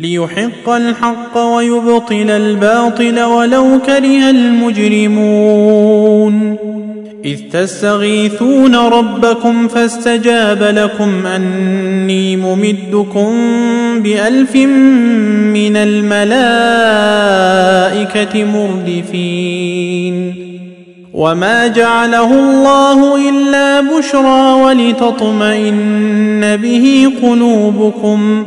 ليحق الحق ويبطل الباطل ولو كره المجرمون. إذ تستغيثون ربكم فاستجاب لكم أني ممدكم بألف من الملائكة مردفين. وما جعله الله إلا بشرى ولتطمئن به قلوبكم.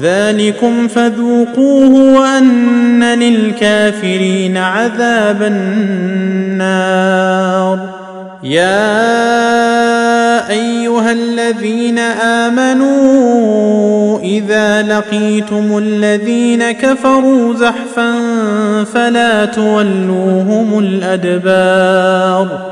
ذلكم فذوقوه وأن للكافرين عذاب النار. يا أيها الذين آمنوا إذا لقيتم الذين كفروا زحفا فلا تولوهم الأدبار.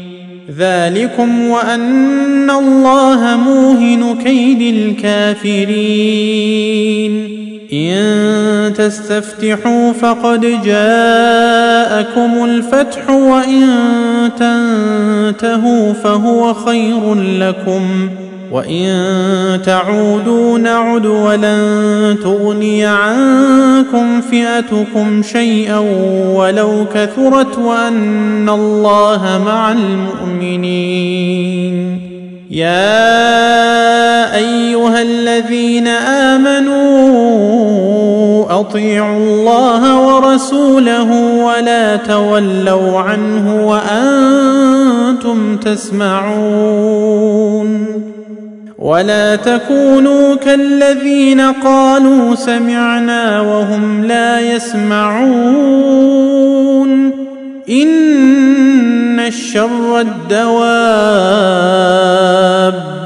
ذلكم وأن الله موهن كيد الكافرين. إن تستفتحوا فقد جاءكم الفتح وإن تنتهوا فهو خير لكم. وان تعودوا نعد ولن تغني عنكم فئتكم شيئا ولو كثرت وان الله مع المؤمنين يا ايها الذين امنوا اطيعوا الله ورسوله ولا تولوا عنه وأنتم تسمعون ولا تكونوا كالذين قالوا سمعنا وهم لا يسمعون. إن الشر الدواب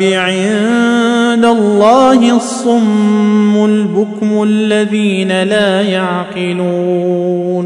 عند الله الصم البكم الذين لا يعقلون.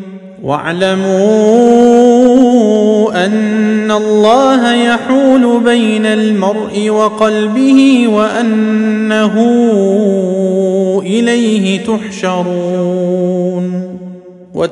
واعلموا أن الله يحول بين المرء وقلبه وأنه إليه تحشرون.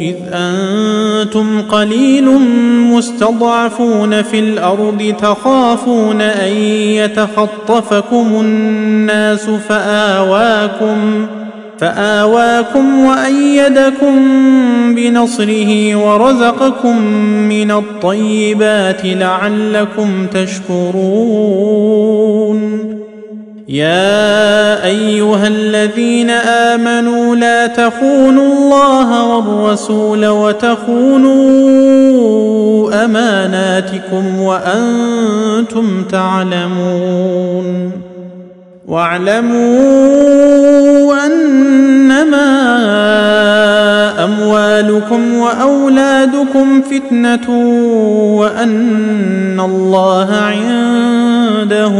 إذ أنتم قليل مستضعفون في الأرض تخافون أن يتخطفكم الناس فآواكم فآواكم وأيدكم بنصره ورزقكم من الطيبات لعلكم تشكرون. يا أيها الذين آمنوا لا تخونوا الله والرسول وتخونوا أماناتكم وأنتم تعلمون. واعلموا أنما أموالكم وأولادكم فتنة وأن الله عنده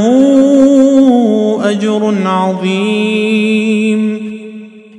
أجر عظيم.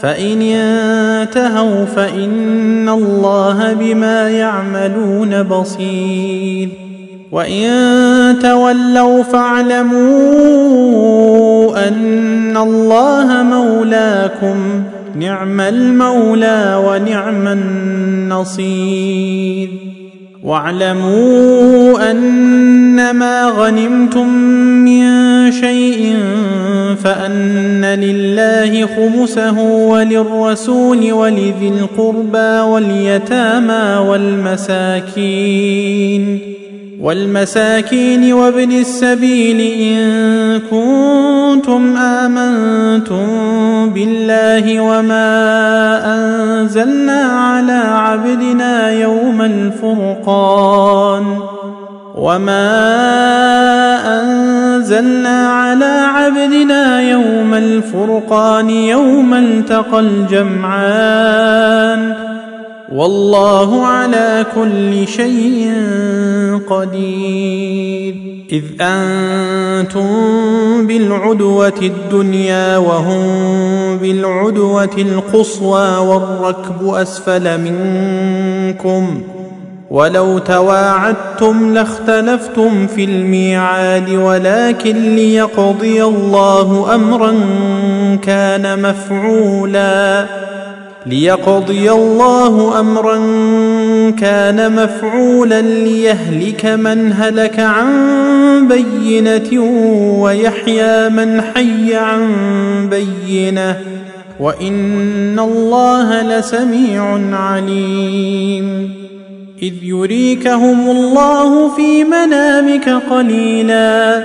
فإن انتهوا فإن الله بما يعملون بصير. وإن تولوا فاعلموا أن الله مولاكم نعم المولى ونعم النصير. واعلموا أنما غنمتم من شيء فأن لله خمسه وللرسول ولذي القربى واليتامى والمساكين والمساكين وابن السبيل إن كنتم آمنتم بالله وما أنزلنا على عبدنا يوم الفرقان وما أنزلنا على عبدنا يوم الفرقان يوم التقى الجمعان والله على كل شيء قدير. إذ أنتم بالعدوة الدنيا وهم بالعدوة القصوى والركب أسفل منكم. ولو تواعدتم لاختلفتم في الميعاد ولكن ليقضي الله أمرا كان مفعولا. ليقضي الله أمرا كان مفعولا ليهلك من هلك عن بينة ويحيى من حي عن بينة. وإن الله لسميع عليم. إذ يريكهم الله في منامك قليلا.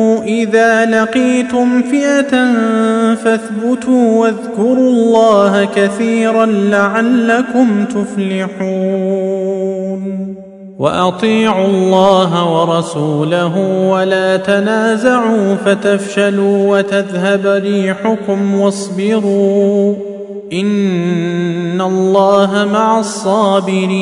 إذا لقيتم فئة فاثبتوا واذكروا الله كثيرا لعلكم تفلحون. وأطيعوا الله ورسوله ولا تنازعوا فتفشلوا وتذهب ريحكم واصبروا. إن الله مع الصابرين.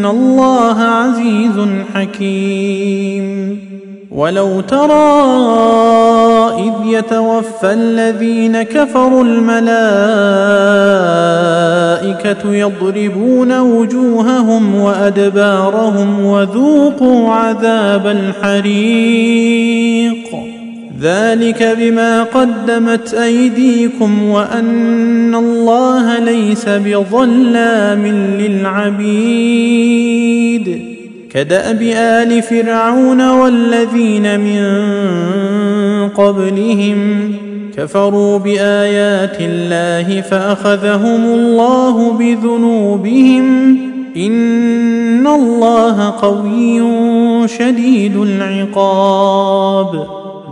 فان الله عزيز حكيم ولو ترى اذ يتوفى الذين كفروا الملائكه يضربون وجوههم وادبارهم وذوقوا عذاب الحريق ذلك بما قدمت أيديكم وأن الله ليس بظلام للعبيد. كدأب آل فرعون والذين من قبلهم كفروا بآيات الله فأخذهم الله بذنوبهم. إن الله قوي شديد العقاب.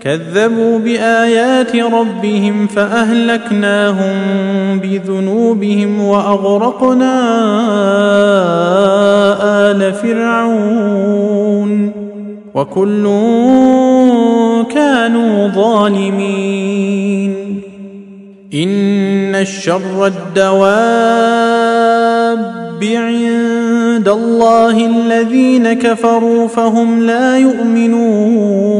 كذبوا بآيات ربهم فأهلكناهم بذنوبهم وأغرقنا آل فرعون وكل كانوا ظالمين. إن الشر الدواب عند الله الذين كفروا فهم لا يؤمنون.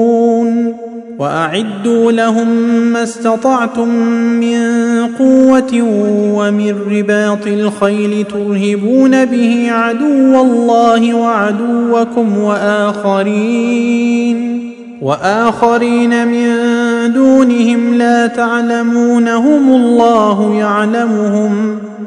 وأعدوا لهم ما استطعتم من قوة ومن رباط الخيل ترهبون به عدو الله وعدوكم وآخرين وآخرين من دونهم لا تعلمونهم الله يعلمهم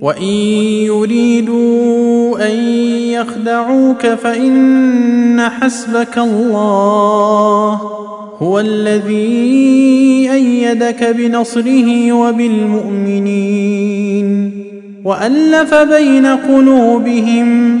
وان يريدوا ان يخدعوك فان حسبك الله هو الذي إيدك بنصره وبالمؤمنين والف بين قلوبهم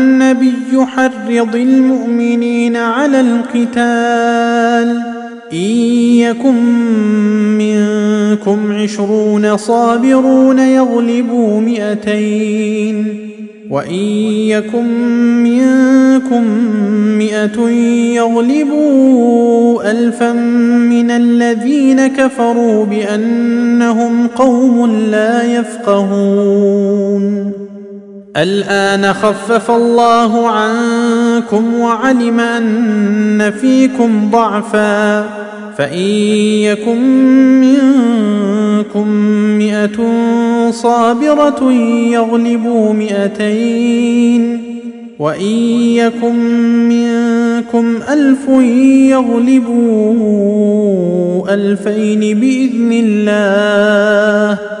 حرض المؤمنين على القتال. إن يكن منكم عشرون صابرون يغلبوا مئتين. وإن يكن منكم مئة يغلبوا الفا من الذين كفروا بأنهم قوم لا يفقهون. الآن خفف الله عنكم وعلم أن فيكم ضعفا فإن يكن منكم مئة صابرة يغلبوا مئتين وإن يكن منكم ألف يغلبوا ألفين بإذن الله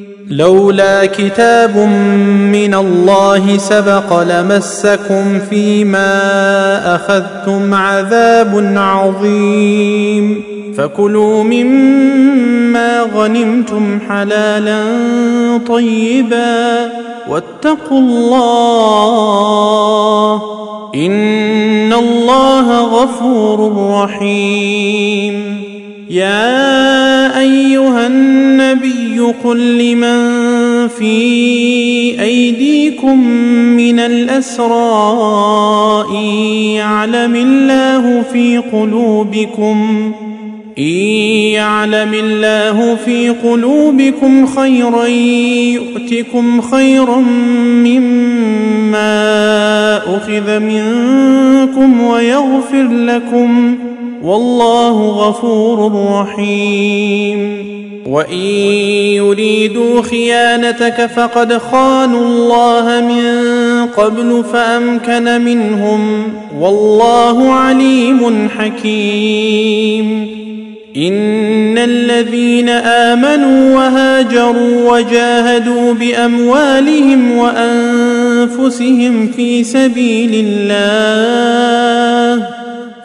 لولا كتاب من الله سبق لمسكم فيما أخذتم عذاب عظيم. فكلوا مما غنمتم حلالا طيبا واتقوا الله إن الله غفور رحيم. يا أيها النبي قل لمن في أيديكم من الأسرى إن يعلم الله في قلوبكم إن يعلم الله في قلوبكم خيرا يؤتكم خيرا مما أخذ منكم ويغفر لكم والله غفور رحيم. وإن يريدوا خيانتك فقد خانوا الله من قبل فأمكن منهم والله عليم حكيم ان الذين امنوا وهاجروا وجاهدوا باموالهم وانفسهم في سبيل الله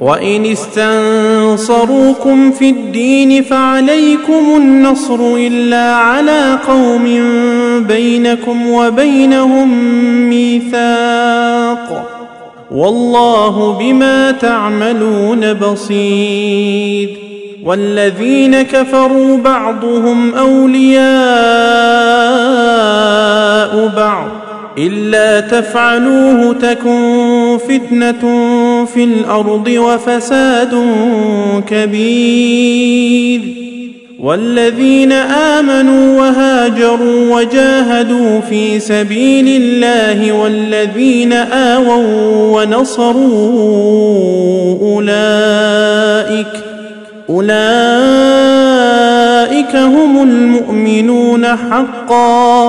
وإن استنصروكم في الدين فعليكم النصر إلا على قوم بينكم وبينهم ميثاق والله بما تعملون بصير والذين كفروا بعضهم أولياء بعض إلا تفعلوه تكن فتنة في الأرض وفساد كبير والذين آمنوا وهاجروا وجاهدوا في سبيل الله والذين آووا ونصروا أولئك أولئك هم المؤمنون حقا